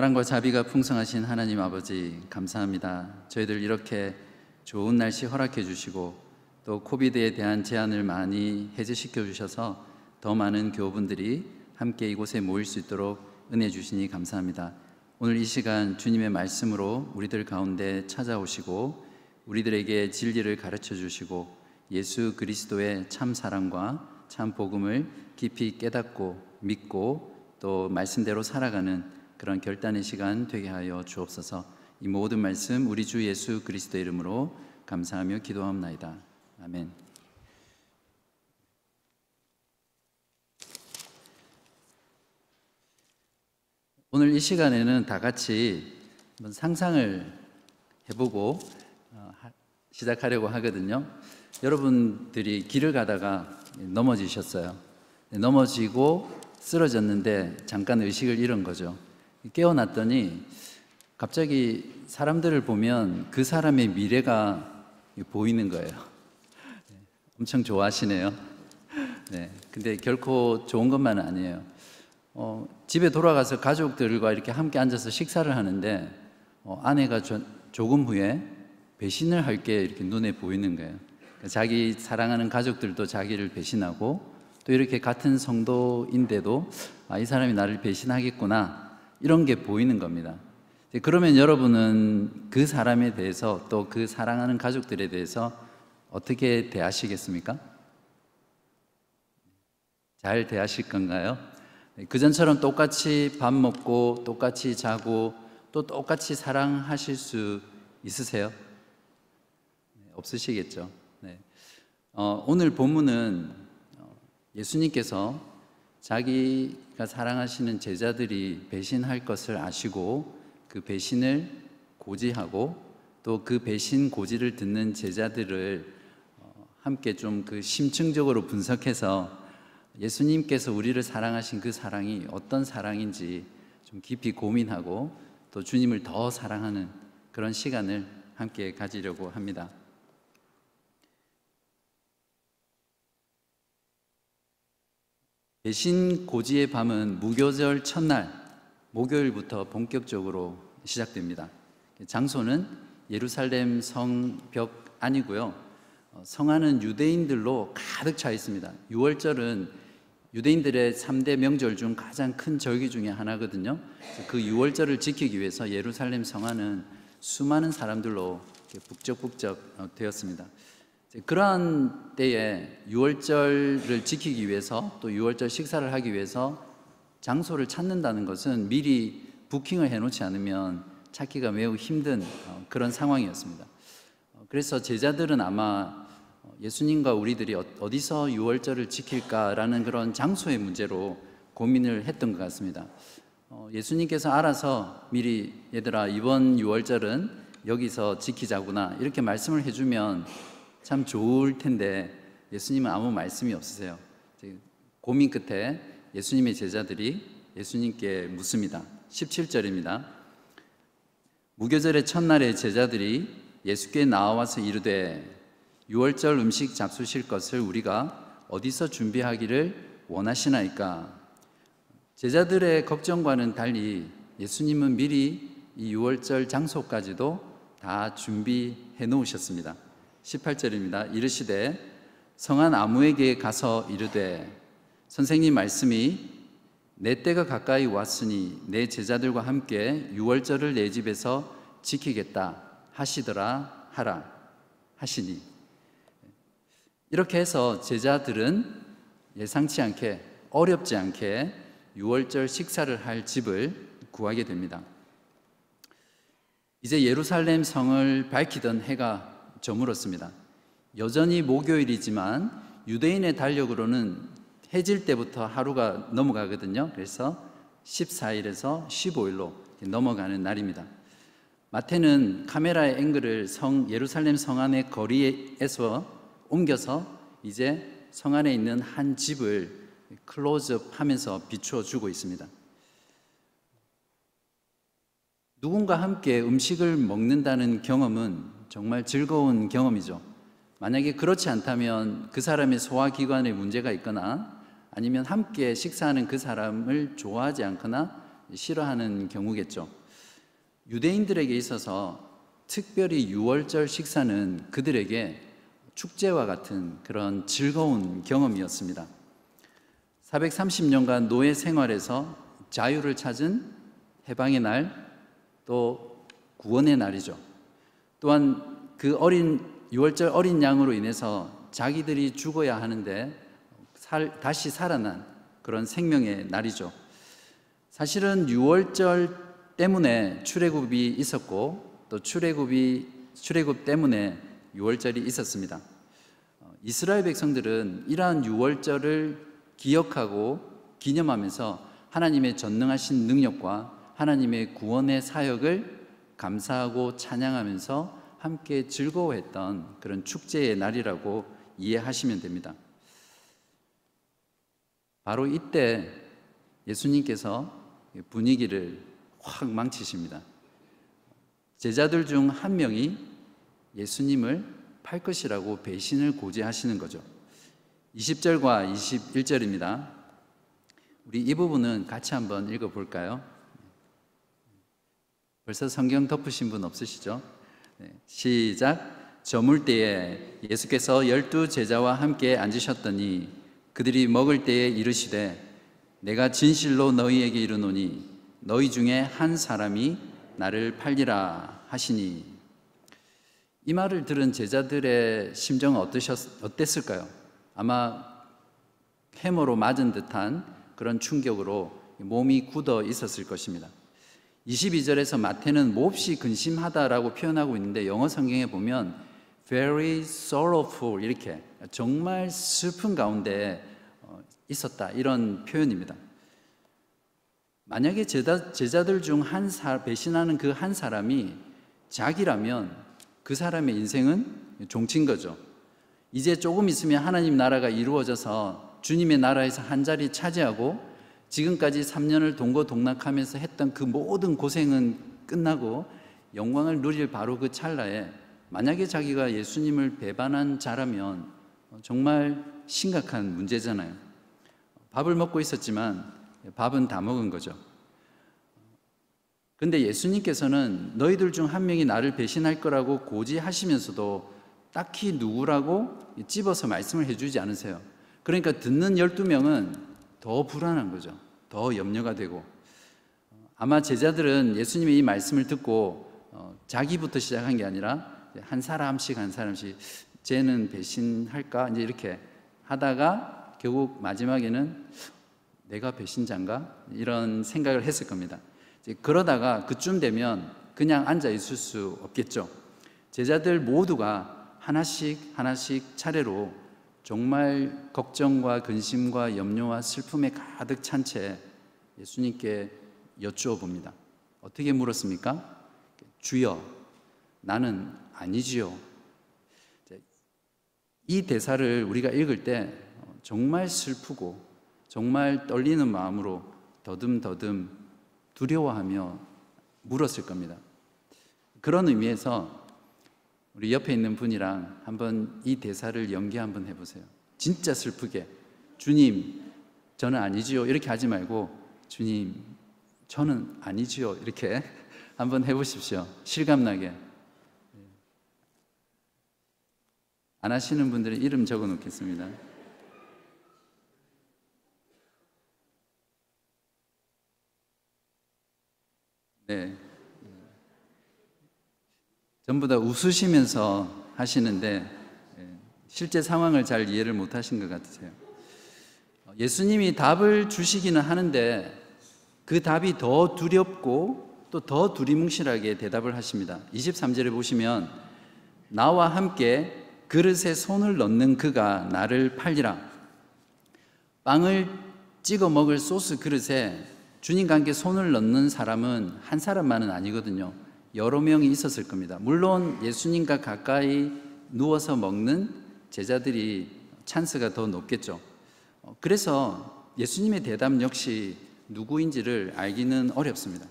사랑과 자비가 풍성하신 하나님 아버지 감사합니다. 저희들 이렇게 좋은 날씨 허락해 주시고 또 코비드에 대한 제한을 많이 해제시켜 주셔서 더 많은 교우분들이 함께 이곳에 모일 수 있도록 은혜 주시니 감사합니다. 오늘 이 시간 주님의 말씀으로 우리들 가운데 찾아오시고 우리들에게 진리를 가르쳐 주시고 예수 그리스도의 참 사랑과 참 복음을 깊이 깨닫고 믿고 또 말씀대로 살아가는 그런 결단의 시간 되게 하여 주옵소서. 이 모든 말씀 우리 주 예수 그리스도 이름으로 감사하며 기도합나이다. 아멘. 오늘 이 시간에는 다 같이 한번 상상을 해보고 어, 시작하려고 하거든요. 여러분들이 길을 가다가 넘어지셨어요. 네, 넘어지고 쓰러졌는데 잠깐 의식을 잃은 거죠. 깨어났더니 갑자기 사람들을 보면 그 사람의 미래가 보이는 거예요. 네, 엄청 좋아하시네요. 네, 근데 결코 좋은 것만은 아니에요. 어, 집에 돌아가서 가족들과 이렇게 함께 앉아서 식사를 하는데 어, 아내가 저, 조금 후에 배신을 할 게 이렇게 눈에 보이는 거예요. 자기 사랑하는 가족들도 자기를 배신하고 또 이렇게 같은 성도인데도 아, 이 사람이 나를 배신하겠구나 이런 게 보이는 겁니다. 그러면 여러분은 그 사람에 대해서 또 그 사랑하는 가족들에 대해서 어떻게 대하시겠습니까? 잘 대하실 건가요? 그전처럼 똑같이 밥 먹고 똑같이 자고 또 똑같이 사랑하실 수 있으세요? 없으시겠죠. 어, 오늘 본문은 어, 예수님께서 자기가 사랑하시는 제자들이 배신할 것을 아시고 그 배신을 고지하고 또 그 배신 고지를 듣는 제자들을 어, 함께 좀 그 심층적으로 분석해서 예수님께서 우리를 사랑하신 그 사랑이 어떤 사랑인지 좀 깊이 고민하고 또 주님을 더 사랑하는 그런 시간을 함께 가지려고 합니다. 신 고지의 밤은 무교절 첫날 목요일부터 본격적으로 시작됩니다. 장소는 예루살렘 성벽 아니고요. 어, 성안은 유대인들로 가득 차 있습니다. 6월절은 유대인들의 3대 명절 중 가장 큰 절기 중에 하나거든요. 그 6월절을 지키기 위해서 예루살렘 성안은 수많은 사람들로 북적북적 어, 되었습니다. 그러한 때에 유월절을 지키기 위해서 또 유월절 식사를 하기 위해서 장소를 찾는다는 것은 미리 부킹을 해놓지 않으면 찾기가 매우 힘든 어, 그런 상황이었습니다. 어, 그래서 제자들은 아마 예수님과 우리들이 어, 어디서 유월절을 지킬까라는 그런 장소의 문제로 고민을 했던 것 같습니다. 예수님께서 알아서 미리 얘들아 이번 유월절은 여기서 지키자구나 이렇게 말씀을 해주면 참 좋을 텐데 예수님은 아무 말씀이 없으세요. 고민 끝에 예수님의 제자들이 예수님께 묻습니다. 17절입니다. 무교절의 첫날에 제자들이 예수께 나와서 이르되 유월절 음식 잡수실 것을 우리가 어디서 준비하기를 원하시나이까? 제자들의 걱정과는 달리 예수님은 미리 이 유월절 장소까지도 다 준비해 놓으셨습니다. 18절입니다. 이르시되 성한 아무에게 가서 이르되 선생님 말씀이 내 때가 가까이 왔으니 내 제자들과 함께 유월절을 내 집에서 지키겠다 하시더라 하라 하시니 이렇게 해서 제자들은 예상치 않게 어렵지 않게 유월절 식사를 할 집을 구하게 됩니다. 이제 예루살렘 성을 밝히던 해가 저물었습니다. 여전히 목요일이지만 유대인의 달력으로는 해질 때부터 하루가 넘어가거든요. 그래서 14일에서 15일로 넘어가는 날입니다. 마태는 카메라의 앵글을 성 예루살렘 성 안의 거리에서 옮겨서 이제 성 안에 있는 한 집을 클로즈업 하면서 비추어 주고 있습니다. 누군가 함께 음식을 먹는다는 경험은 정말 즐거운 경험이죠. 만약에 그렇지 않다면 그 사람의 소화기관에 문제가 있거나 아니면 함께 식사하는 그 사람을 좋아하지 않거나 싫어하는 경우겠죠. 유대인들에게 있어서 특별히 유월절 식사는 그들에게 축제와 같은 그런 즐거운 경험이었습니다. 430년간 노예 생활에서 자유를 찾은 해방의 날, 또 구원의 날이죠. 또한 그 어린 유월절 어린 양으로 인해서 자기들이 죽어야 하는데 살, 다시 살아난 그런 생명의 날이죠. 사실은 유월절 때문에 출애굽이 있었고 또 출애굽이 출애굽 때문에 유월절이 있었습니다. 어, 이스라엘 백성들은 이러한 유월절을 기억하고 기념하면서 하나님의 전능하신 능력과 하나님의 구원의 사역을 감사하고 찬양하면서 함께 즐거워했던 그런 축제의 날이라고 이해하시면 됩니다. 바로 이때 예수님께서 분위기를 확 망치십니다. 제자들 중 한 명이 예수님을 팔 것이라고 배신을 고지하시는 거죠. 20절과 21절입니다. 우리 이 부분은 같이 한번 읽어 볼까요? 벌써 성경 덮으신 분 없으시죠? 네, 시작. 저물 때에 예수께서 열두 제자와 함께 앉으셨더니 그들이 먹을 때에 이르시되 내가 진실로 너희에게 이르노니 너희 중에 한 사람이 나를 팔리라 하시니 이 말을 들은 제자들의 심정은 어떠셨, 어땠을까요? 아마 해머로 맞은 듯한 그런 충격으로 몸이 굳어 있었을 것입니다. 22절에서 마태는 몹시 근심하다라고 표현하고 있는데 영어 성경에 보면 very sorrowful 이렇게 정말 슬픈 가운데 어, 있었다 이런 표현입니다. 만약에 제자, 제자들 중한 사, 배신하는 그 한 사람이 자기라면 그 사람의 인생은 종친 거죠. 이제 조금 있으면 하나님 나라가 이루어져서 주님의 나라에서 한 자리 차지하고 지금까지 3년을 동고동락하면서 했던 그 모든 고생은 끝나고 영광을 누릴 바로 그 찰나에 만약에 자기가 예수님을 배반한 자라면 정말 심각한 문제잖아요. 밥을 먹고 있었지만 밥은 다 먹은 거죠. 근데 예수님께서는 너희들 중 한 명이 나를 배신할 거라고 고지하시면서도 딱히 누구라고 집어서 말씀을 해주지 않으세요. 그러니까 듣는 12명은 더 불안한 거죠. 더 염려가 되고. 아마 제자들은 예수님의 이 말씀을 듣고 어, 자기부터 시작한 게 아니라 한 사람씩 한 사람씩 쟤는 배신할까? 이제 이렇게 하다가 결국 마지막에는 내가 배신자인가? 이런 생각을 했을 겁니다. 그러다가 그쯤 되면 그냥 앉아 있을 수 없겠죠. 제자들 모두가 하나씩 하나씩 차례로 정말 걱정과 근심과 염려와 슬픔에 가득 찬 채 예수님께 여쭈어 봅니다. 어떻게 물었습니까? 주여, 나는 아니지요. 이 대사를 우리가 읽을 때 정말 슬프고 정말 떨리는 마음으로 더듬더듬 두려워하며 물었을 겁니다. 그런 의미에서 우리 옆에 있는 분이랑 한번 이 대사를 연기 한번 해보세요. 진짜 슬프게 주님 저는 아니지요 이렇게 하지 말고 주님 저는 아니지요 이렇게 한번 해보십시오. 실감나게. 안 하시는 분들은 이름 적어 놓겠습니다. 네. 전부 다 웃으시면서 하시는데 예, 실제 상황을 잘 이해를 못 하신 것 같으세요. 예수님이 답을 주시기는 하는데 그 답이 더 두렵고 또 더 두리뭉실하게 대답을 하십니다. 23절에 보시면 나와 함께 그릇에 손을 넣는 그가 나를 팔리라. 빵을 찍어 먹을 소스 그릇에 주님과 함께 손을 넣는 사람은 한 사람만은 아니거든요. 여러 명이 있었을 겁니다. 물론 예수님과 가까이 누워서 먹는 제자들이 찬스가 더 높겠죠. 어, 그래서 예수님의 대답 역시 누구인지를 알기는 어렵습니다.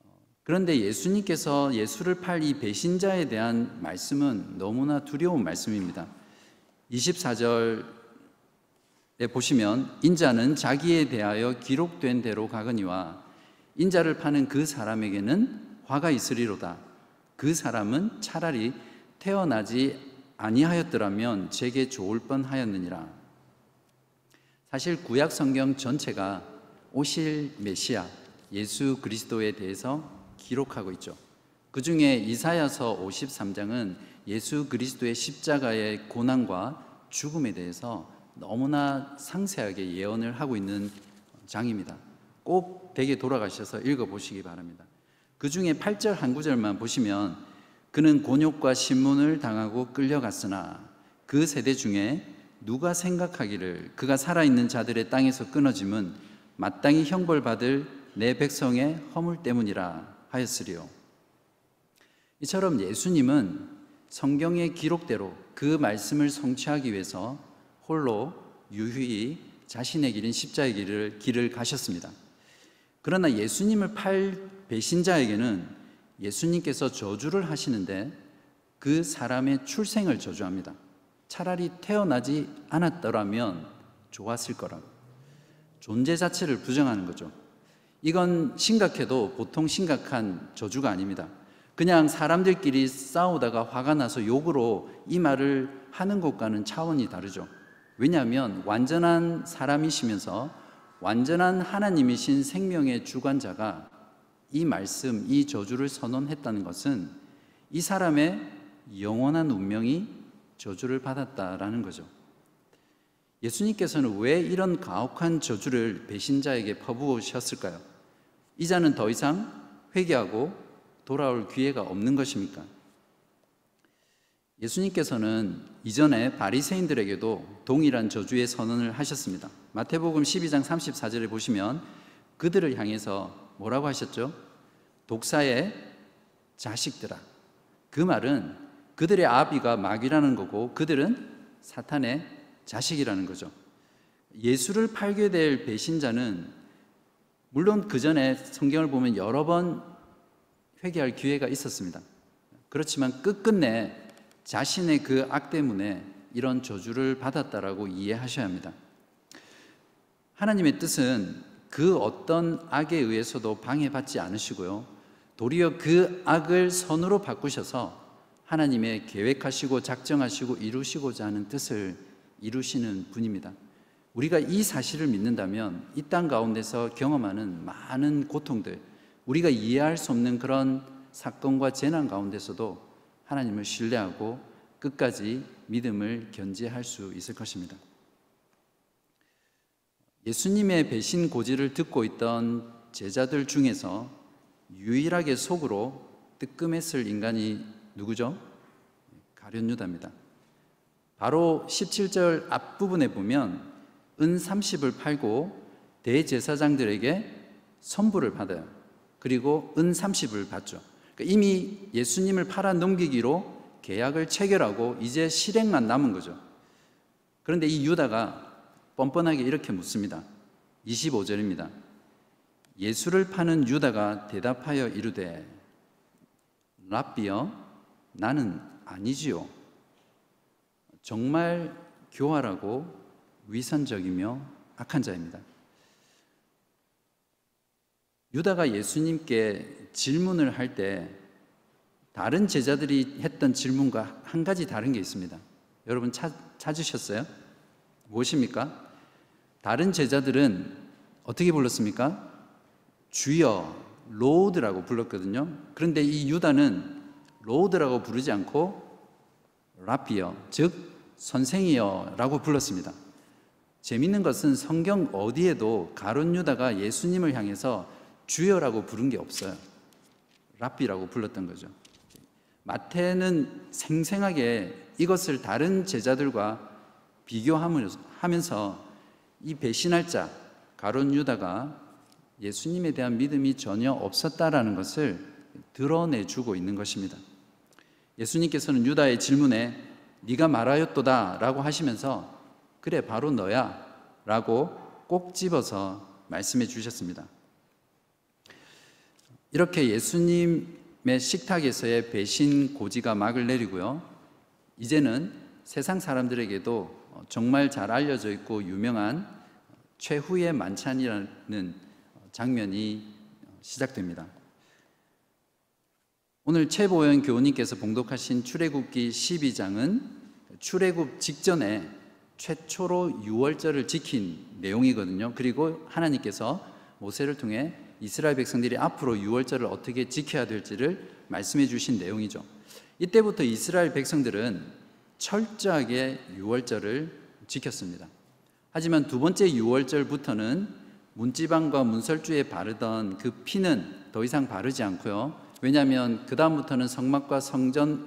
어, 그런데 예수님께서 예수를 팔 이 배신자에 대한 말씀은 너무나 두려운 말씀입니다. 24절 보시면 인자는 자기에 대하여 기록된 대로 가거니와 인자를 파는 그 사람에게는 화가 있으리로다. 그 사람은 차라리 태어나지 아니하였더라면 제게 좋을 뻔하였느니라. 사실 구약 성경 전체가 오실 메시아 예수 그리스도에 대해서 기록하고 있죠. 그 중에 이사야서 53장은 예수 그리스도의 십자가의 고난과 죽음에 대해서 너무나 상세하게 예언을 하고 있는 장입니다. 꼭 댁에 돌아가셔서 읽어보시기 바랍니다. 그 중에 8절 한 구절만 보시면 그는 곤욕과 신문을 당하고 끌려갔으나 그 세대 중에 누가 생각하기를 그가 살아있는 자들의 땅에서 끊어짐은 마땅히 형벌받을 내 백성의 허물 때문이라 하였으리요. 이처럼 예수님은 성경의 기록대로 그 말씀을 성취하기 위해서 홀로 유유히 자신의 길인 십자의 길을, 길을 가셨습니다. 그러나 예수님을 팔 배신자에게는 예수님께서 저주를 하시는데 그 사람의 출생을 저주합니다. 차라리 태어나지 않았더라면 좋았을 거라고. 존재 자체를 부정하는 거죠. 이건 심각해도 보통 심각한 저주가 아닙니다. 그냥 사람들끼리 싸우다가 화가 나서 욕으로 이 말을 하는 것과는 차원이 다르죠. 왜냐하면 완전한 사람이시면서 완전한 하나님이신 생명의 주관자가 이 말씀, 이 저주를 선언했다는 것은 이 사람의 영원한 운명이 저주를 받았다라는 거죠. 예수님께서는 왜 이런 가혹한 저주를 배신자에게 퍼부으셨을까요? 이 자는 더 이상 회개하고 돌아올 기회가 없는 것입니까? 예수님께서는 이전에 바리새인들에게도 동일한 저주의 선언을 하셨습니다. 마태복음 12장 34절에 보시면 그들을 향해서 뭐라고 하셨죠? 독사의 자식들아. 그 말은 그들의 아비가 마귀라는 거고 그들은 사탄의 자식이라는 거죠. 예수를 팔게 될 배신자는 물론 그 전에 성경을 보면 여러 번 회개할 기회가 있었습니다. 그렇지만 끝끝내 자신의 그 악 때문에 이런 저주를 받았다라고 이해하셔야 합니다. 하나님의 뜻은 그 어떤 악에 의해서도 방해받지 않으시고요. 도리어 그 악을 선으로 바꾸셔서 하나님의 계획하시고 작정하시고 이루시고자 하는 뜻을 이루시는 분입니다. 우리가 이 사실을 믿는다면 이 땅 가운데서 경험하는 많은 고통들, 우리가 이해할 수 없는 그런 사건과 재난 가운데서도 하나님을 신뢰하고 끝까지 믿음을 견지할 수 있을 것입니다. 예수님의 배신 고지를 듣고 있던 제자들 중에서 유일하게 속으로 뜨끔했을 인간이 누구죠? 가룟 유다입니다. 바로 17절 앞부분에 보면 은 30을 팔고 대제사장들에게 선불을 받아요. 그리고 은 30을 받죠. 그러니까 이미 예수님을 팔아 넘기기로 계약을 체결하고 이제 실행만 남은 거죠. 그런데 이 유다가 뻔뻔하게 이렇게 묻습니다. 25절입니다. 예수를 파는 유다가 대답하여 이르되 랍비여 나는 아니지요. 정말 교활하고 위선적이며 악한 자입니다. 유다가 예수님께 질문을 할 때 다른 제자들이 했던 질문과 한 가지 다른 게 있습니다. 여러분 찾, 찾으셨어요? 무엇입니까? 다른 제자들은 어떻게 불렀습니까? 주여, Lord라고 불렀거든요. 그런데 이 유다는 Lord라고 부르지 않고 랍비여, 즉 선생이여라고 불렀습니다. 재밌는 것은 성경 어디에도 가룟 유다가 예수님을 향해서 주여라고 부른 게 없어요. 랍비라고 불렀던 거죠. 마태는 생생하게 이것을 다른 제자들과 비교하면서 이 배신할 자 가론 유다가 예수님에 대한 믿음이 전혀 없었다라는 것을 드러내주고 있는 것입니다. 예수님께서는 유다의 질문에 네가 말하였도다라고 하시면서 그래 바로 너야라고 꼭 집어서 말씀해 주셨습니다. 이렇게 예수님의 식탁에서의 배신 고지가 막을 내리고요. 이제는 세상 사람들에게도 어, 정말 잘 알려져 있고 유명한 최후의 만찬이라는 장면이 시작됩니다. 오늘 최보현 교우님께서 봉독하신 출애굽기 12장은 출애굽 직전에 최초로 유월절을 지킨 내용이거든요. 그리고 하나님께서 모세를 통해 이스라엘 백성들이 앞으로 유월절을 어떻게 지켜야 될지를 말씀해 주신 내용이죠. 이때부터 이스라엘 백성들은 철저하게 유월절을 지켰습니다. 하지만 두 번째 유월절부터는 문지방과 문설주에 바르던 그 피는 더 이상 바르지 않고요. 왜냐하면 그 다음부터는 성막과 성전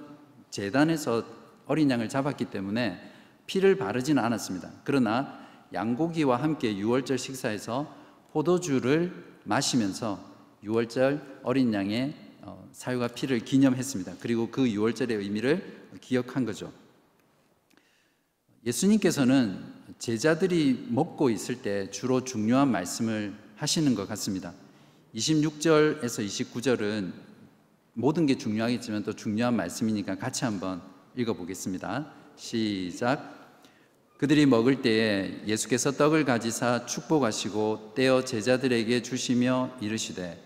재단에서 어린 양을 잡았기 때문에 피를 바르지는 않았습니다. 그러나 양고기와 함께 유월절 식사에서 포도주를 마시면서 유월절 어린 양의 어, 사유가 피를 기념했습니다. 그리고 그 유월절의 의미를 기억한 거죠. 예수님께서는 제자들이 먹고 있을 때 주로 중요한 말씀을 하시는 것 같습니다. 26절에서 29절은 모든 게 중요하겠지만 또 중요한 말씀이니까 같이 한번 읽어보겠습니다. 시작. 그들이 먹을 때에 예수께서 떡을 가지사 축복하시고 떼어 제자들에게 주시며 이르시되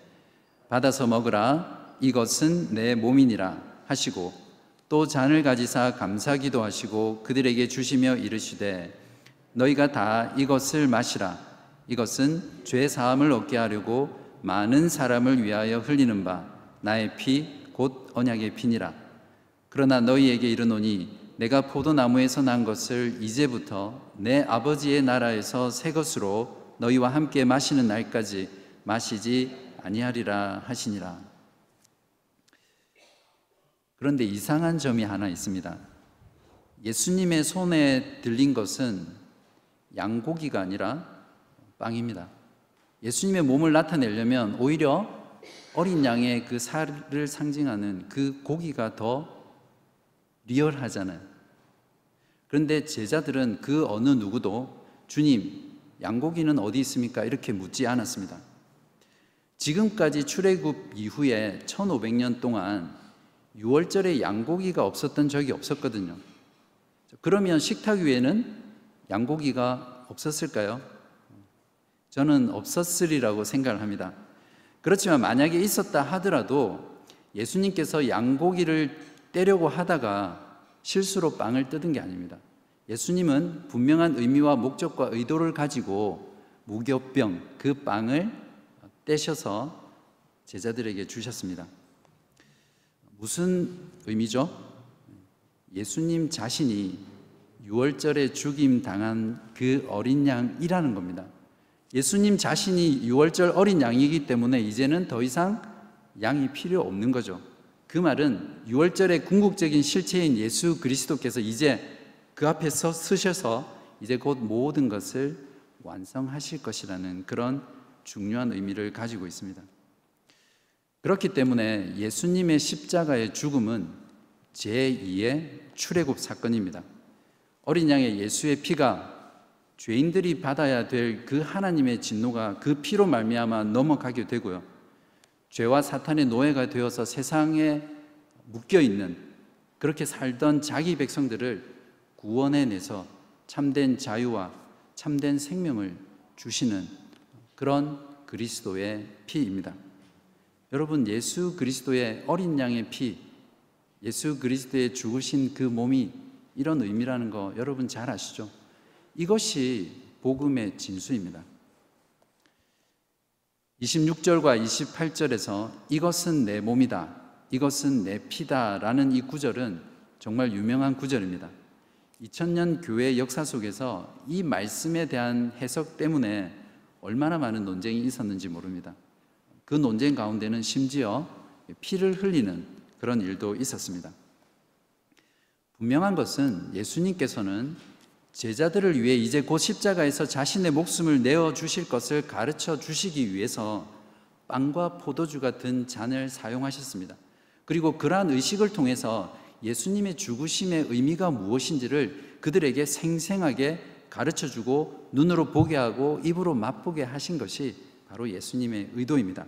받아서 먹으라 이것은 내 몸이니라 하시고 또 잔을 가지사 감사기도 하시고 그들에게 주시며 이르시되 너희가 다 이것을 마시라 이것은 죄 사함을 얻게 하려고 많은 사람을 위하여 흘리는 바 나의 피 곧 언약의 피니라 그러나 너희에게 이르노니 내가 포도나무에서 난 것을 이제부터 내 아버지의 나라에서 새 것으로 너희와 함께 마시는 날까지 마시지 아니하리라 하시니라. 그런데 이상한 점이 하나 있습니다. 예수님의 손에 들린 것은 양고기가 아니라 빵입니다. 예수님의 몸을 나타내려면 오히려 어린 양의 그 살을 상징하는 그 고기가 더 리얼하잖아요. 그런데 제자들은 그 어느 누구도 주님, 양고기는 어디 있습니까? 이렇게 묻지 않았습니다. 지금까지 출애굽 이후에 1500년 동안 6월절에 양고기가 없었던 적이 없었거든요. 그러면 식탁 위에는 양고기가 없었을까요? 저는 없었으리라고 생각을 합니다. 그렇지만 만약에 있었다 하더라도 예수님께서 양고기를 떼려고 하다가 실수로 빵을 뜯은 게 아닙니다. 예수님은 분명한 의미와 목적과 의도를 가지고 무교병 그 빵을 떼셔서 제자들에게 주셨습니다. 무슨 의미죠? 예수님 자신이 6월절에 죽임 당한 그 어린 양이라는 겁니다. 예수님 자신이 6월절 어린 양이기 때문에 이제는 더 이상 양이 필요 없는 거죠. 그 말은 6월절의 궁극적인 실체인 예수 그리스도께서 이제 그 앞에 서 쓰셔서 이제 곧 모든 것을 완성하실 것이라는 그런 중요한 의미를 가지고 있습니다. 그렇기 때문에 예수님의 십자가의 죽음은 제2의 출애굽 사건입니다. 어린 양의 예수의 피가 죄인들이 받아야 될 그 하나님의 진노가 그 피로 말미암아 넘어가게 되고요. 죄와 사탄의 노예가 되어서 세상에 묶여 있는 그렇게 살던 자기 백성들을 구원해 내서 참된 자유와 참된 생명을 주시는 그런 그리스도의 피입니다. 여러분, 예수 그리스도의 어린 양의 피, 예수 그리스도의 죽으신 그 몸이 이런 의미라는 거 여러분 잘 아시죠? 이것이 복음의 진수입니다. 26절과 28절에서 이것은 내 몸이다. 이것은 내 피다라는 이 구절은 정말 유명한 구절입니다. 2000년 교회 역사 속에서 이 말씀에 대한 해석 때문에 얼마나 많은 논쟁이 있었는지 모릅니다. 그 논쟁 가운데는 심지어 피를 흘리는 그런 일도 있었습니다. 분명한 것은 예수님께서는 제자들을 위해 이제 곧 십자가에서 자신의 목숨을 내어 주실 것을 가르쳐 주시기 위해서 빵과 포도주 같은 잔을 사용하셨습니다. 그리고 그러한 의식을 통해서 예수님의 죽으심의 의미가 무엇인지를 그들에게 생생하게 가르쳐 주고 눈으로 보게 하고 입으로 맛보게 하신 것이 바로 예수님의 의도입니다.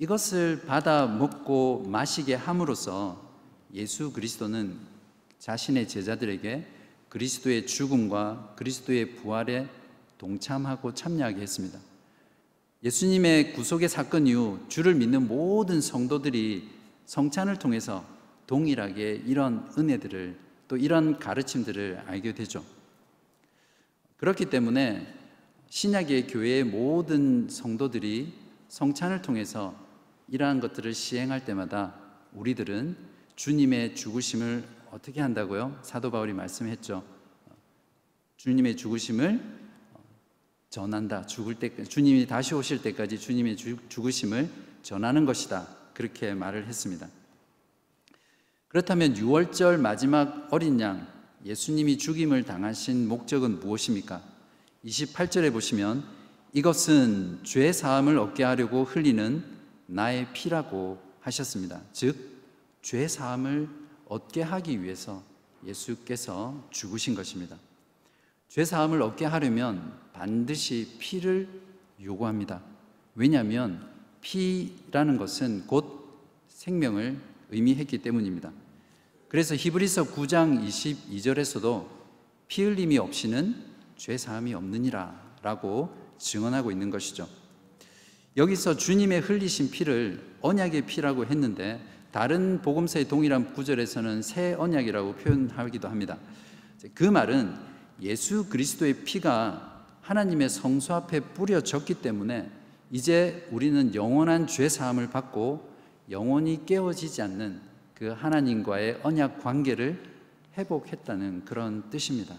이것을 받아 먹고 마시게 함으로써 예수 그리스도는 자신의 제자들에게 그리스도의 죽음과 그리스도의 부활에 동참하고 참여하게 했습니다. 예수님의 구속의 사건 이후 주를 믿는 모든 성도들이 성찬을 통해서 동일하게 이런 은혜들을 또 이런 가르침들을 알게 되죠. 그렇기 때문에 신약의 교회의 모든 성도들이 성찬을 통해서 이러한 것들을 시행할 때마다 우리들은 주님의 죽으심을 어떻게 한다고요? 사도 바울이 말씀했죠. 주님의 죽으심을 전한다. 죽을 때 주님이 다시 오실 때까지 주님의 죽으심을 전하는 것이다. 그렇게 말을 했습니다. 그렇다면 6월절 마지막 어린 양 예수님이 죽임을 당하신 목적은 무엇입니까? 28절에 보시면 이것은 죄 사함을 얻게 하려고 흘리는 나의 피라고 하셨습니다. 즉, 죄 사함을 얻게 하기 위해서 예수께서 죽으신 것입니다. 죄 사함을 얻게 하려면 반드시 피를 요구합니다. 왜냐하면 피라는 것은 곧 생명을 의미했기 때문입니다. 그래서 히브리서 9장 22절에서도 피 흘림이 없이는 죄 사함이 없느니라라고 증언하고 있는 것이죠. 여기서 주님의 흘리신 피를 언약의 피라고 했는데 다른 복음서의 동일한 구절에서는 새 언약이라고 표현하기도 합니다. 그 말은 예수 그리스도의 피가 하나님의 성수 앞에 뿌려졌기 때문에 이제 우리는 영원한 죄 사함을 받고 영원히 깨어지지 않는 그 하나님과의 언약 관계를 회복했다는 그런 뜻입니다.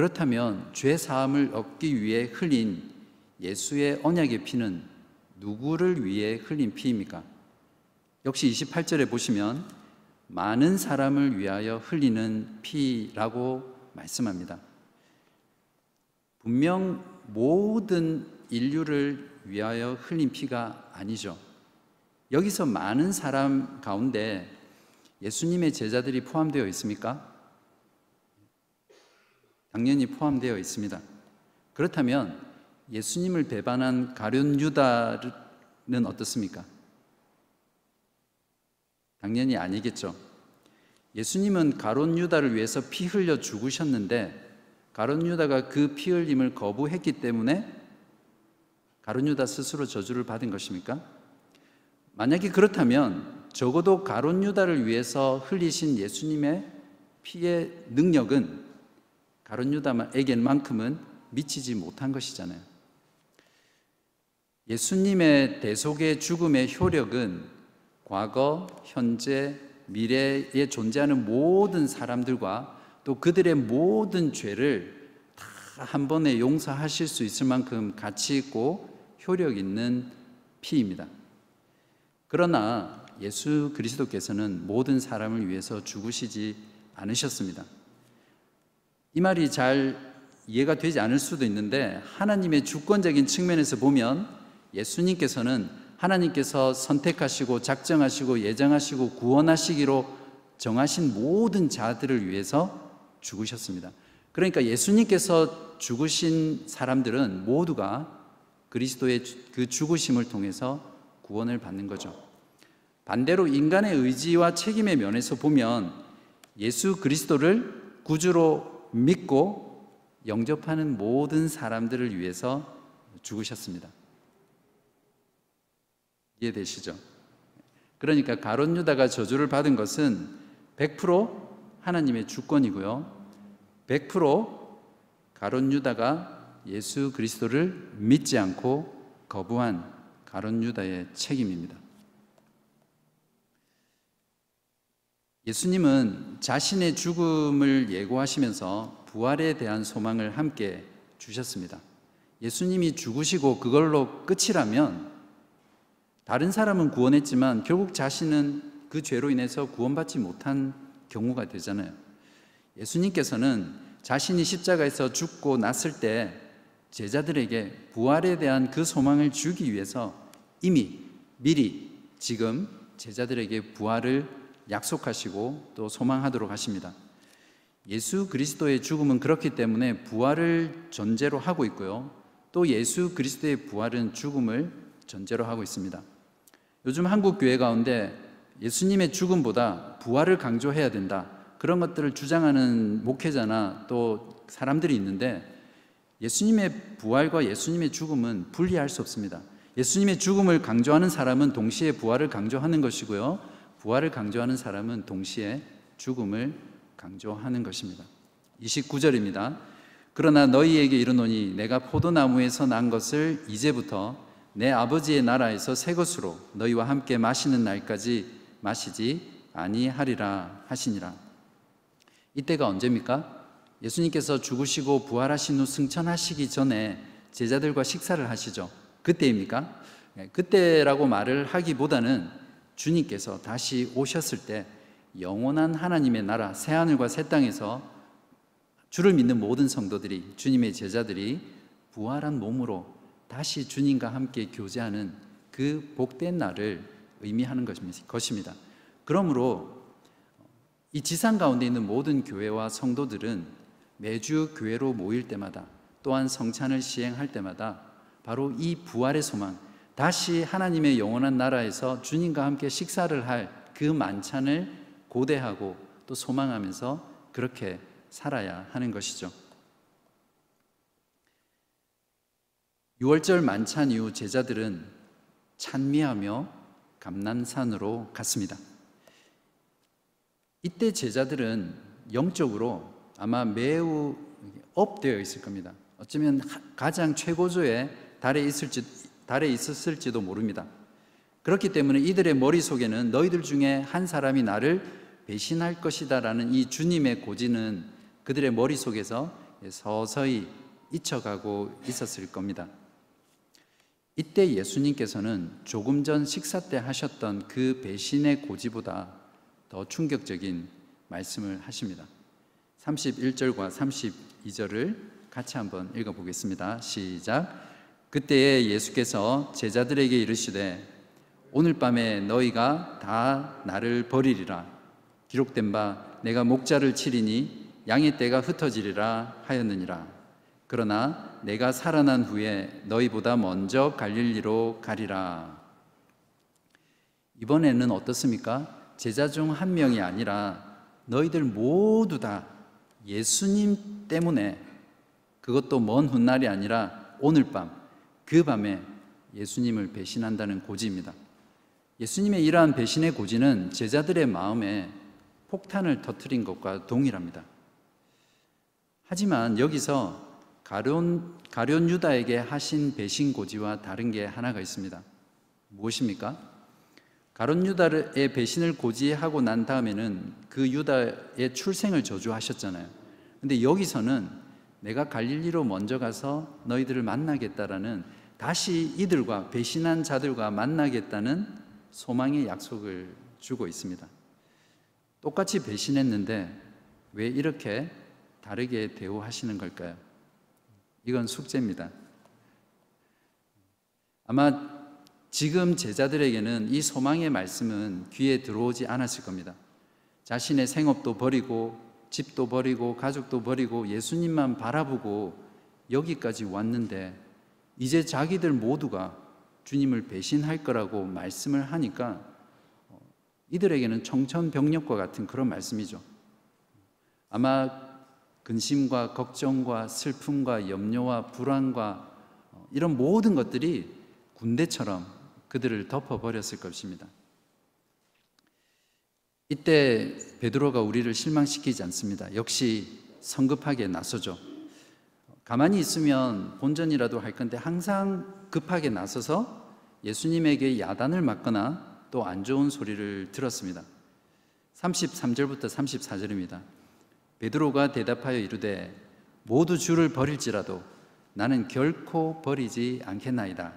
그렇다면 죄 사함을 얻기 위해 흘린 예수의 언약의 피는 누구를 위해 흘린 피입니까? 역시 28절에 보시면 많은 사람을 위하여 흘리는 피라고 말씀합니다. 분명 모든 인류를 위하여 흘린 피가 아니죠. 여기서 많은 사람 가운데 예수님의 제자들이 포함되어 있습니까? 당연히 포함되어 있습니다. 그렇다면 예수님을 배반한 가룟 유다는 어떻습니까? 당연히 아니겠죠. 예수님은 가론 유다를 위해서 피 흘려 죽으셨는데 가론 유다가 그 피 흘림을 거부했기 때문에 가론 유다 스스로 저주를 받은 것입니까? 만약에 그렇다면 적어도 가론 유다를 위해서 흘리신 예수님의 피의 능력은 가론 유다에게만큼은 미치지 못한 것이잖아요. 예수님의 대속의 죽음의 효력은 과거, 현재, 미래에 존재하는 모든 사람들과 또 그들의 모든 죄를 다 한 번에 용서하실 수 있을 만큼 가치 있고 효력 있는 피입니다. 그러나 예수 그리스도께서는 모든 사람을 위해서 죽으시지 않으셨습니다. 이 말이 잘 이해가 되지 않을 수도 있는데 하나님의 주권적인 측면에서 보면 예수님께서는 하나님께서 선택하시고 작정하시고 예정하시고 구원하시기로 정하신 모든 자들을 위해서 죽으셨습니다. 그러니까 예수님께서 죽으신 사람들은 모두가 그리스도의 그 죽으심을 통해서 구원을 받는 거죠. 반대로 인간의 의지와 책임의 면에서 보면 예수 그리스도를 구주로 믿고 영접하는 모든 사람들을 위해서 죽으셨습니다. 이해되시죠? 그러니까 가론 유다가 저주를 받은 것은 100% 하나님의 주권이고요. 100% 가론 유다가 예수 그리스도를 믿지 않고 거부한 가론 유다의 책임입니다. 예수님은 자신의 죽음을 예고하시면서 부활에 대한 소망을 함께 주셨습니다. 예수님이 죽으시고 그걸로 끝이라면 다른 사람은 구원했지만 결국 자신은 그 죄로 인해서 구원받지 못한 경우가 되잖아요. 예수님께서는 자신이 십자가에서 죽고 났을 때 제자들에게 부활에 대한 그 소망을 주기 위해서 이미 미리 지금 제자들에게 부활을 약속하시고 또 소망하도록 하십니다. 예수 그리스도의 죽음은 그렇기 때문에 부활을 전제로 하고 있고요. 또 예수 그리스도의 부활은 죽음을 전제로 하고 있습니다. 요즘 한국 교회 가운데 예수님의 죽음보다 부활을 강조해야 된다. 그런 것들을 주장하는 목회자나 또 사람들이 있는데 예수님의 부활과 예수님의 죽음은 분리할 수 없습니다. 예수님의 죽음을 강조하는 사람은 동시에 부활을 강조하는 것이고요. 부활을 강조하는 사람은 동시에 죽음을 강조하는 것입니다. 29절입니다. 그러나 너희에게 이르노니 내가 포도나무에서 난 것을 이제부터 내 아버지의 나라에서 새 것으로 너희와 함께 마시는 날까지 마시지 아니하리라 하시니라. 이때가 언제입니까? 예수님께서 죽으시고 부활하신 후 승천하시기 전에 제자들과 식사를 하시죠. 그때입니까? 네, 그때라고 말을 하기보다는 주님께서 다시 오셨을 때 영원한 하나님의 나라 새 하늘과 새 땅에서 주를 믿는 모든 성도들이 주님의 제자들이 부활한 몸으로 다시 주님과 함께 교제하는 그 복된 날을 의미하는 것입니다. 그러므로 이 지상 가운데 있는 모든 교회와 성도들은 매주 교회로 모일 때마다 또한 성찬을 시행할 때마다 바로 이 부활의 소망, 다시 하나님의 영원한 나라에서 주님과 함께 식사를 할 그 만찬을 고대하고 또 소망하면서 그렇게 살아야 하는 것이죠. 6월절 만찬 이후 제자들은 찬미하며 감난산으로 갔습니다. 이때 제자들은 영적으로 아마 매우 업되어 있을 겁니다. 어쩌면 가장 최고조의 달에 있을지 달에 있었을지도 모릅니다. 그렇기 때문에 이들의 머릿속에는 너희들 중에 한 사람이 나를 배신할 것이다 라는 이 주님의 고지는 그들의 머릿속에서 서서히 잊혀가고 있었을 겁니다. 이때 예수님께서는 조금 전 식사 때 하셨던 그 배신의 고지보다 더 충격적인 말씀을 하십니다. 31절과 32절을 같이 한번 읽어 보겠습니다. 시작. 그때에 예수께서 제자들에게 이르시되 오늘 밤에 너희가 다 나를 버리리라. 기록된 바 내가 목자를 치리니 양의 떼가 흩어지리라 하였느니라. 그러나 내가 살아난 후에 너희보다 먼저 갈릴리로 가리라. 이번에는 어떻습니까? 제자 중 한 명이 아니라 너희들 모두 다 예수님 때문에 그것도 먼 훗날이 아니라 오늘 밤 그 밤에 예수님을 배신한다는 고지입니다. 예수님의 이러한 배신의 고지는 제자들의 마음에 폭탄을 터뜨린 것과 동일합니다. 하지만 여기서 가론, 가련 유다에게 하신 배신 고지와 다른 게 하나가 있습니다. 무엇입니까? 가론 유다의 배신을 고지하고 난 다음에는 그 유다의 출생을 저주하셨잖아요. 근데 여기서는 내가 갈릴리로 먼저 가서 너희들을 만나겠다라는 다시 이들과 배신한 자들과 만나겠다는 소망의 약속을 주고 있습니다. 똑같이 배신했는데 왜 이렇게 다르게 대우하시는 걸까요? 이건 숙제입니다. 아마 지금 제자들에게는 이 소망의 말씀은 귀에 들어오지 않았을 겁니다. 자신의 생업도 버리고 집도 버리고 가족도 버리고 예수님만 바라보고 여기까지 왔는데 이제 자기들 모두가 주님을 배신할 거라고 말씀을 하니까 어, 이들에게는 청천벽력과 같은 그런 말씀이죠. 아마 근심과 걱정과 슬픔과 염려와 불안과 어, 이런 모든 것들이 군대처럼 그들을 덮어버렸을 것입니다. 이때 베드로가 우리를 실망시키지 않습니다. 역시 성급하게 나서죠. 가만히 있으면 본전이라도 할 건데 항상 급하게 나서서 예수님에게 야단을 맞거나 또 안 좋은 소리를 들었습니다. 33절부터 34절입니다. 베드로가 대답하여 이르되 모두 주를 버릴지라도 나는 결코 버리지 않겠나이다.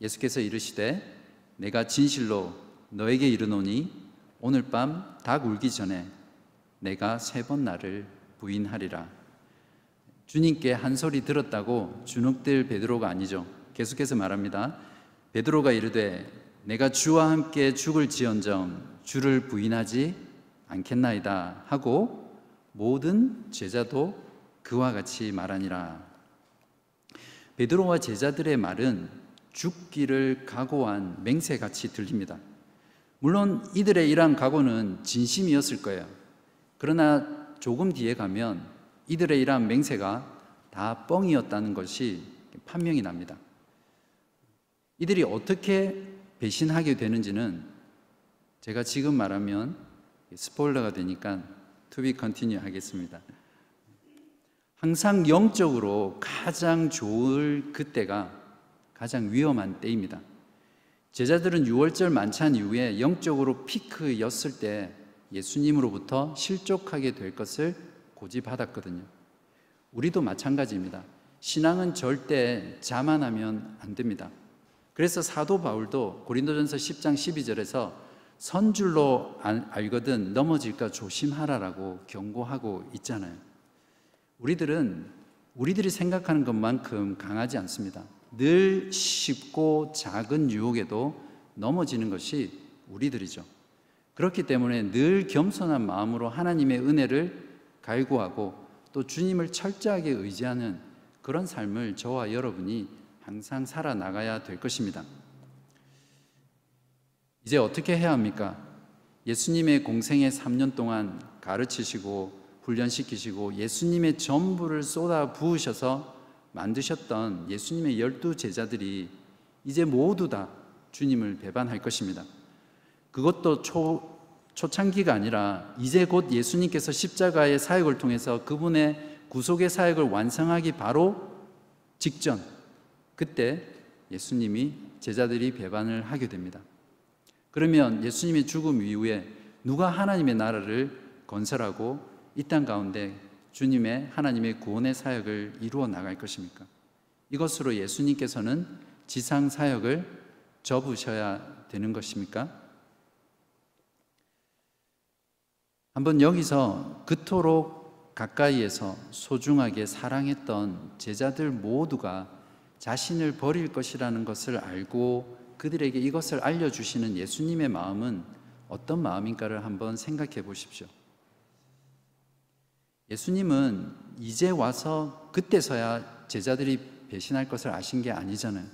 예수께서 이르시되 내가 진실로 너에게 이르노니 오늘 밤 닭 울기 전에 내가 세 번 나를 부인하리라. 주님께 한 소리 들었다고 주눅들 베드로가 아니죠. 계속해서 말합니다. 베드로가 이르되 내가 주와 함께 죽을지언정 주를 부인하지 않겠나이다 하고 모든 제자도 그와 같이 말하니라. 베드로와 제자들의 말은 죽기를 각오한 맹세같이 들립니다. 물론 이들의 이러한 각오는 진심이었을 거예요. 그러나 조금 뒤에 가면 이들의 이러한 맹세가 다 뻥이었다는 것이 판명이 납니다. 이들이 어떻게 배신하게 되는지는 제가 지금 말하면 스포일러가 되니까 to be continue 하겠습니다. 항상 영적으로 가장 좋을 그때가 가장 위험한 때입니다. 제자들은 유월절 만찬 이후에 영적으로 피크였을 때 예수님으로부터 실족하게 될 것을 고지받았거든요. 우리도 마찬가지입니다. 신앙은 절대 자만하면 안 됩니다. 그래서 사도 바울도 고린도전서 10장 12절에서 선줄로 알거든 넘어질까 조심하라라고 경고하고 있잖아요. 우리들은 우리들이 생각하는 것만큼 강하지 않습니다. 늘 쉽고 작은 유혹에도 넘어지는 것이 우리들이죠. 그렇기 때문에 늘 겸손한 마음으로 하나님의 은혜를 갈구하고 또 주님을 철저하게 의지하는 그런 삶을 저와 여러분이 항상 살아나가야 될 것입니다. 이제 어떻게 해야 합니까? 예수님의 공생의 3년 동안 가르치시고 훈련시키시고 예수님의 전부를 쏟아 부으셔서 만드셨던 예수님의 열두 제자들이 이제 모두 다 주님을 배반할 것입니다. 그것도 초, 초창기가 아니라 이제 곧 예수님께서 십자가의 사역을 통해서 그분의 구속의 사역을 완성하기 바로 직전, 그때 예수님이 제자들이 배반을 하게 됩니다. 그러면 예수님의 죽음 이후에 누가 하나님의 나라를 건설하고 이 땅 가운데 주님의 하나님의 구원의 사역을 이루어 나갈 것입니까? 이것으로 예수님께서는 지상 사역을 접으셔야 되는 것입니까? 한번 여기서 그토록 가까이에서 소중하게 사랑했던 제자들 모두가 자신을 버릴 것이라는 것을 알고 그들에게 이것을 알려주시는 예수님의 마음은 어떤 마음인가를 한번 생각해 보십시오. 예수님은 이제 와서 그때서야 제자들이 배신할 것을 아신 게 아니잖아요.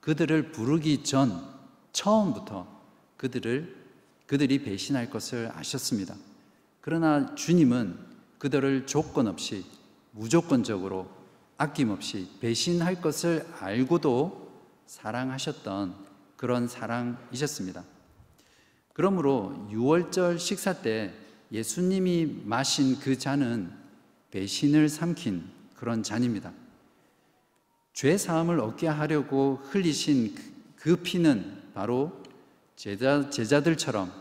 그들을 부르기 전 처음부터 그들을 그들이 배신할 것을 아셨습니다. 그러나 주님은 그들을 조건 없이 무조건적으로 아낌없이 배신할 것을 알고도 사랑하셨던 그런 사랑이셨습니다. 그러므로 6월절 식사 때 예수님이 마신 그 잔은 배신을 삼킨 그런 잔입니다. 죄 사함을 얻게 하려고 흘리신 그 피는 바로 제자, 제자들처럼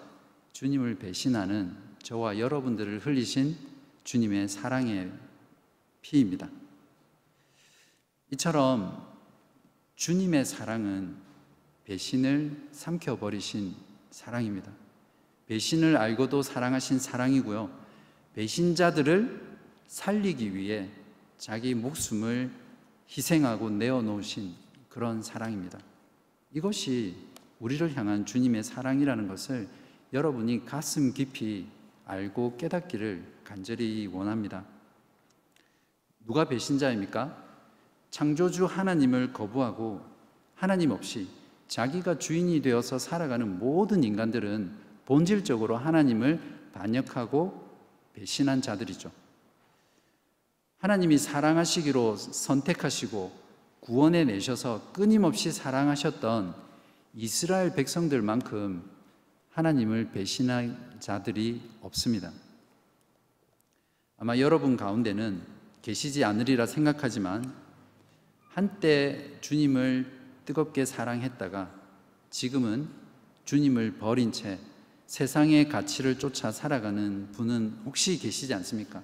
주님을 배신하는 저와 여러분들을 흘리신 주님의 사랑의 피입니다. 이처럼 주님의 사랑은 배신을 삼켜버리신 사랑입니다. 배신을 알고도 사랑하신 사랑이고요. 배신자들을 살리기 위해 자기 목숨을 희생하고 내어놓으신 그런 사랑입니다. 이것이 우리를 향한 주님의 사랑이라는 것을 여러분이 가슴 깊이 알고 깨닫기를 간절히 원합니다. 누가 배신자입니까? 창조주 하나님을 거부하고 하나님 없이 자기가 주인이 되어서 살아가는 모든 인간들은 본질적으로 하나님을 반역하고 배신한 자들이죠. 하나님이 사랑하시기로 선택하시고 구원해 내셔서 끊임없이 사랑하셨던 이스라엘 백성들만큼 하나님을 배신한 자들이 없습니다. 아마 여러분 가운데는 계시지 않으리라 생각하지만 한때 주님을 뜨겁게 사랑했다가 지금은 주님을 버린 채 세상의 가치를 쫓아 살아가는 분은 혹시 계시지 않습니까?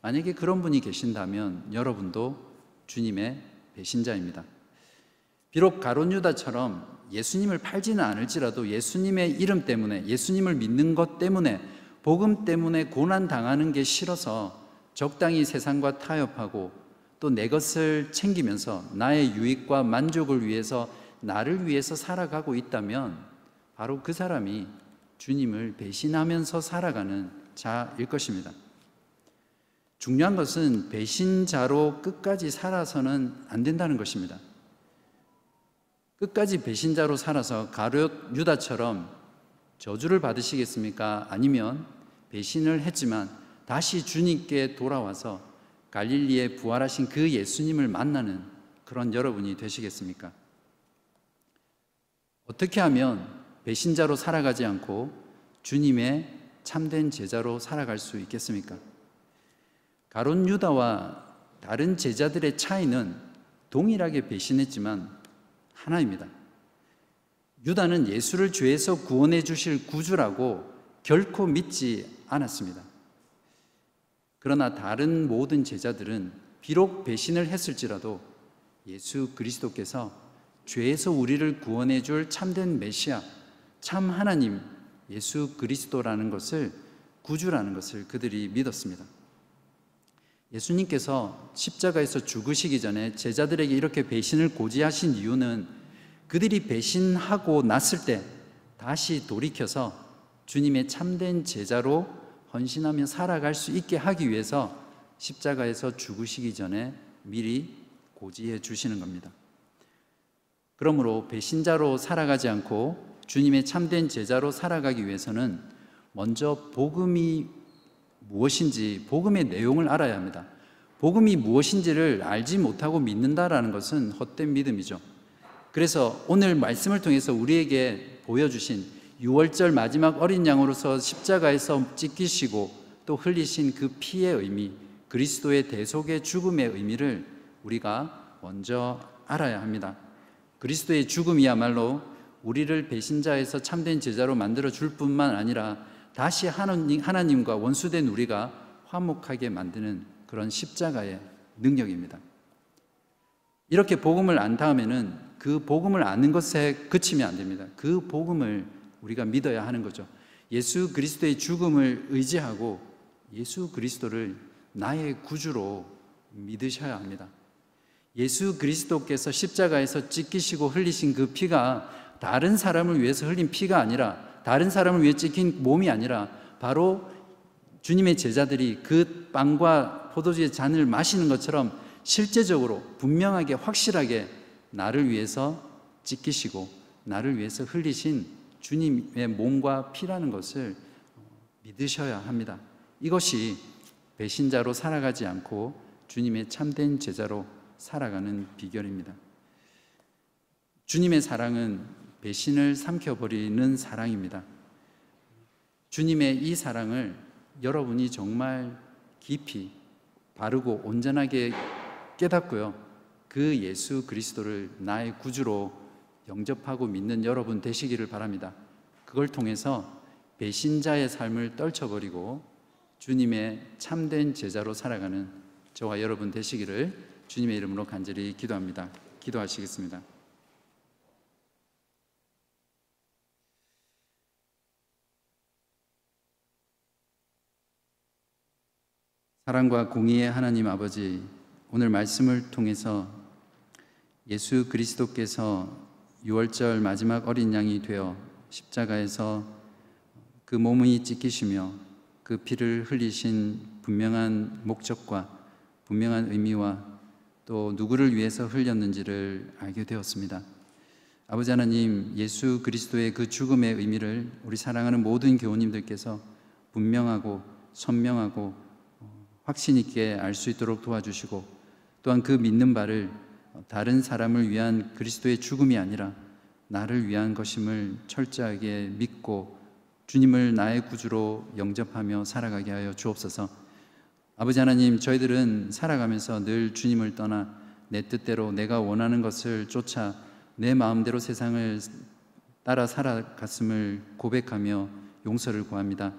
만약에 그런 분이 계신다면 여러분도 주님의 배신자입니다. 비록 가론 유다처럼 예수님을 팔지는 않을지라도 예수님의 이름 때문에 예수님을 믿는 것 때문에 복음 때문에 고난 당하는 게 싫어서 적당히 세상과 타협하고 또 내 것을 챙기면서 나의 유익과 만족을 위해서 나를 위해서 살아가고 있다면 바로 그 사람이 주님을 배신하면서 살아가는 자일 것입니다. 중요한 것은 배신자로 끝까지 살아서는 안 된다는 것입니다. 끝까지 배신자로 살아서 가룟 유다처럼 저주를 받으시겠습니까? 아니면 배신을 했지만 다시 주님께 돌아와서 갈릴리에 부활하신 그 예수님을 만나는 그런 여러분이 되시겠습니까? 어떻게 하면 배신자로 살아가지 않고 주님의 참된 제자로 살아갈 수 있겠습니까? 가론 유다와 다른 제자들의 차이는 동일하게 배신했지만 하나입니다. 유다는 예수를 죄에서 구원해 주실 구주라고 결코 믿지 않았습니다. 그러나 다른 모든 제자들은 비록 배신을 했을지라도 예수 그리스도께서 죄에서 우리를 구원해 줄 참된 메시아, 참 하나님 예수 그리스도라는 것을 구주라는 것을 그들이 믿었습니다. 예수님께서 십자가에서 죽으시기 전에 제자들에게 이렇게 배신을 고지하신 이유는 그들이 배신하고 났을 때 다시 돌이켜서 주님의 참된 제자로 헌신하며 살아갈 수 있게 하기 위해서 십자가에서 죽으시기 전에 미리 고지해 주시는 겁니다. 그러므로 배신자로 살아가지 않고 주님의 참된 제자로 살아가기 위해서는 먼저 복음이 무엇인지 복음의 내용을 알아야 합니다. 복음이 무엇인지를 알지 못하고 믿는다라는 것은 헛된 믿음이죠. 그래서 오늘 말씀을 통해서 우리에게 보여주신 6월절 마지막 어린 양으로서 십자가에서 찢기시고 또 흘리신 그 피의 의미, 그리스도의 대속의 죽음의 의미를 우리가 먼저 알아야 합니다. 그리스도의 죽음이야말로 우리를 배신자에서 참된 제자로 만들어 줄 뿐만 아니라 다시 하나님, 하나님과 원수된 우리가 화목하게 만드는 그런 십자가의 능력입니다. 이렇게 복음을 안 다음에는 그 복음을 아는 것에 그치면 안 됩니다. 그 복음을 우리가 믿어야 하는 거죠. 예수 그리스도의 죽음을 의지하고 예수 그리스도를 나의 구주로 믿으셔야 합니다. 예수 그리스도께서 십자가에서 찢기시고 흘리신 그 피가 다른 사람을 위해서 흘린 피가 아니라 다른 사람을 위해 찢긴 몸이 아니라 바로 주님의 제자들이 그 빵과 포도주의 잔을 마시는 것처럼 실제적으로 분명하게 확실하게 나를 위해서 찢기시고 나를 위해서 흘리신 주님의 몸과 피라는 것을 믿으셔야 합니다. 이것이 배신자로 살아가지 않고 주님의 참된 제자로 살아가는 비결입니다. 주님의 사랑은 배신을 삼켜버리는 사랑입니다. 주님의 이 사랑을 여러분이 정말 깊이 바르고 온전하게 깨닫고요. 그 예수 그리스도를 나의 구주로 영접하고 믿는 여러분 되시기를 바랍니다. 그걸 통해서 배신자의 삶을 떨쳐버리고 주님의 참된 제자로 살아가는 저와 여러분 되시기를 주님의 이름으로 간절히 기도합니다. 기도하시겠습니다. 사랑과 공의의 하나님 아버지, 오늘 말씀을 통해서 예수 그리스도께서 6월절 마지막 어린 양이 되어 십자가에서 그 몸이 찢기시며 그 피를 흘리신 분명한 목적과 분명한 의미와 또 누구를 위해서 흘렸는지를 알게 되었습니다. 아버지 하나님, 예수 그리스도의 그 죽음의 의미를 우리 사랑하는 모든 교우님들께서 분명하고 선명하고 확신 있게 알 수 있도록 도와주시고 또한 그 믿는 바를 다른 사람을 위한 그리스도의 죽음이 아니라 나를 위한 것임을 철저하게 믿고 주님을 나의 구주로 영접하며 살아가게 하여 주옵소서. 아버지 하나님, 저희들은 살아가면서 늘 주님을 떠나 내 뜻대로 내가 원하는 것을 쫓아 내 마음대로 세상을 따라 살아갔음을 고백하며 용서를 구합니다.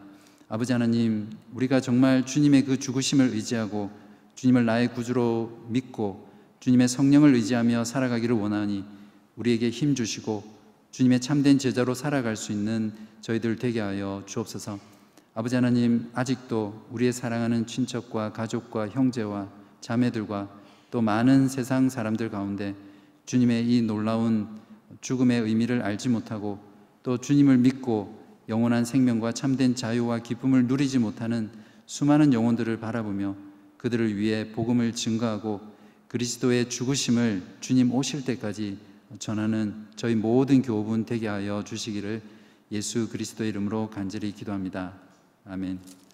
아버지 하나님, 우리가 정말 주님의 그 죽으심을 의지하고 주님을 나의 구주로 믿고 주님의 성령을 의지하며 살아가기를 원하니 우리에게 힘 주시고 주님의 참된 제자로 살아갈 수 있는 저희들 되게 하여 주옵소서. 아버지 하나님, 아직도 우리의 사랑하는 친척과 가족과 형제와 자매들과 또 많은 세상 사람들 가운데 주님의 이 놀라운 죽음의 의미를 알지 못하고 또 주님을 믿고 영원한 생명과 참된 자유와 기쁨을 누리지 못하는 수많은 영혼들을 바라보며 그들을 위해 복음을 증거하고 그리스도의 죽으심을 주님 오실 때까지 전하는 저희 모든 교우분 되게 하여 주시기를 예수 그리스도의 이름으로 간절히 기도합니다. 아멘.